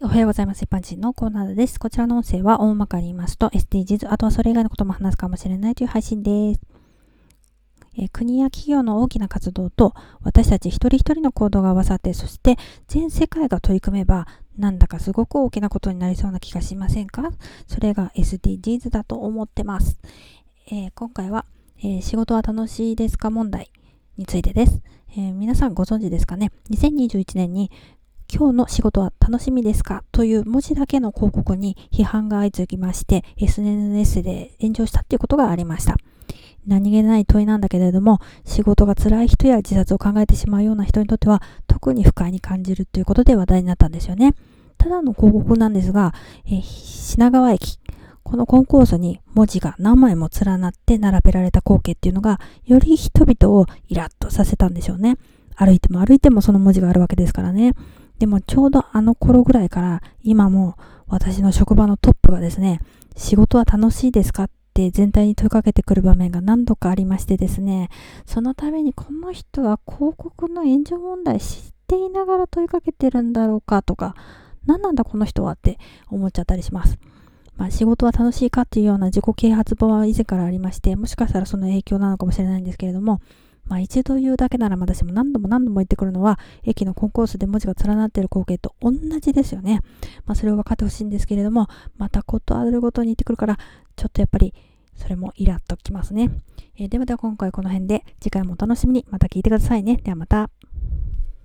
おはようございます。一般人のコーナーです。こちらの音声は大まかに言いますと SDGs、あとはそれ以外のことも話すかもしれないという配信です。え、国や企業の大きな活動と私たち一人一人の行動が合わさって、そして全世界が取り組めば、なんだかすごく大きなことになりそうな気がしませんか？それが SDGs だと思ってます。えー、今回は、えー、仕事は楽しいですか問題についてです。え皆さんご存知ですかね ?2021 年に今日の仕事は楽しみですか？という文字だけの広告に批判が相次ぎまして、SNS で炎上したっていうことがありました。何気ない問いなんだけれども、仕事が辛い人や自殺を考えてしまうような人にとっては、特に不快に感じるということで話題になったんですよね。ただの広告なんですが、えー、品川駅、このコンコースに文字が何枚も連なって並べられた光景っていうのが、より人々をイラッとさせたんでしょうね。歩いても歩いてもその文字があるわけですからね。でもちょうどあの頃ぐらいから今も私の職場のトップがですね、仕事は楽しいですかって全体に問いかけてくる場面が何度かありましてですね、そのためにこの人は広告の炎上問題知っていながら問いかけてるんだろうかとか、何なんだこの人はって思っちゃったりします。まあ、仕事は楽しいかっていうような自己啓発本は以前からありまして、もしかしたらその影響なのかもしれないんですけれども、まあ一度言うだけならまだしも何度も何度も言ってくるのは、駅のコンコースで文字が連なっている光景と同じですよね。まあそれを分かってほしいんですけれども、またことあるごとに言ってくるから、ちょっとやっぱりそれもイラっときますね。えー、ではでは今回この辺で、次回もお楽しみにまた聞いてくださいね。ではまた。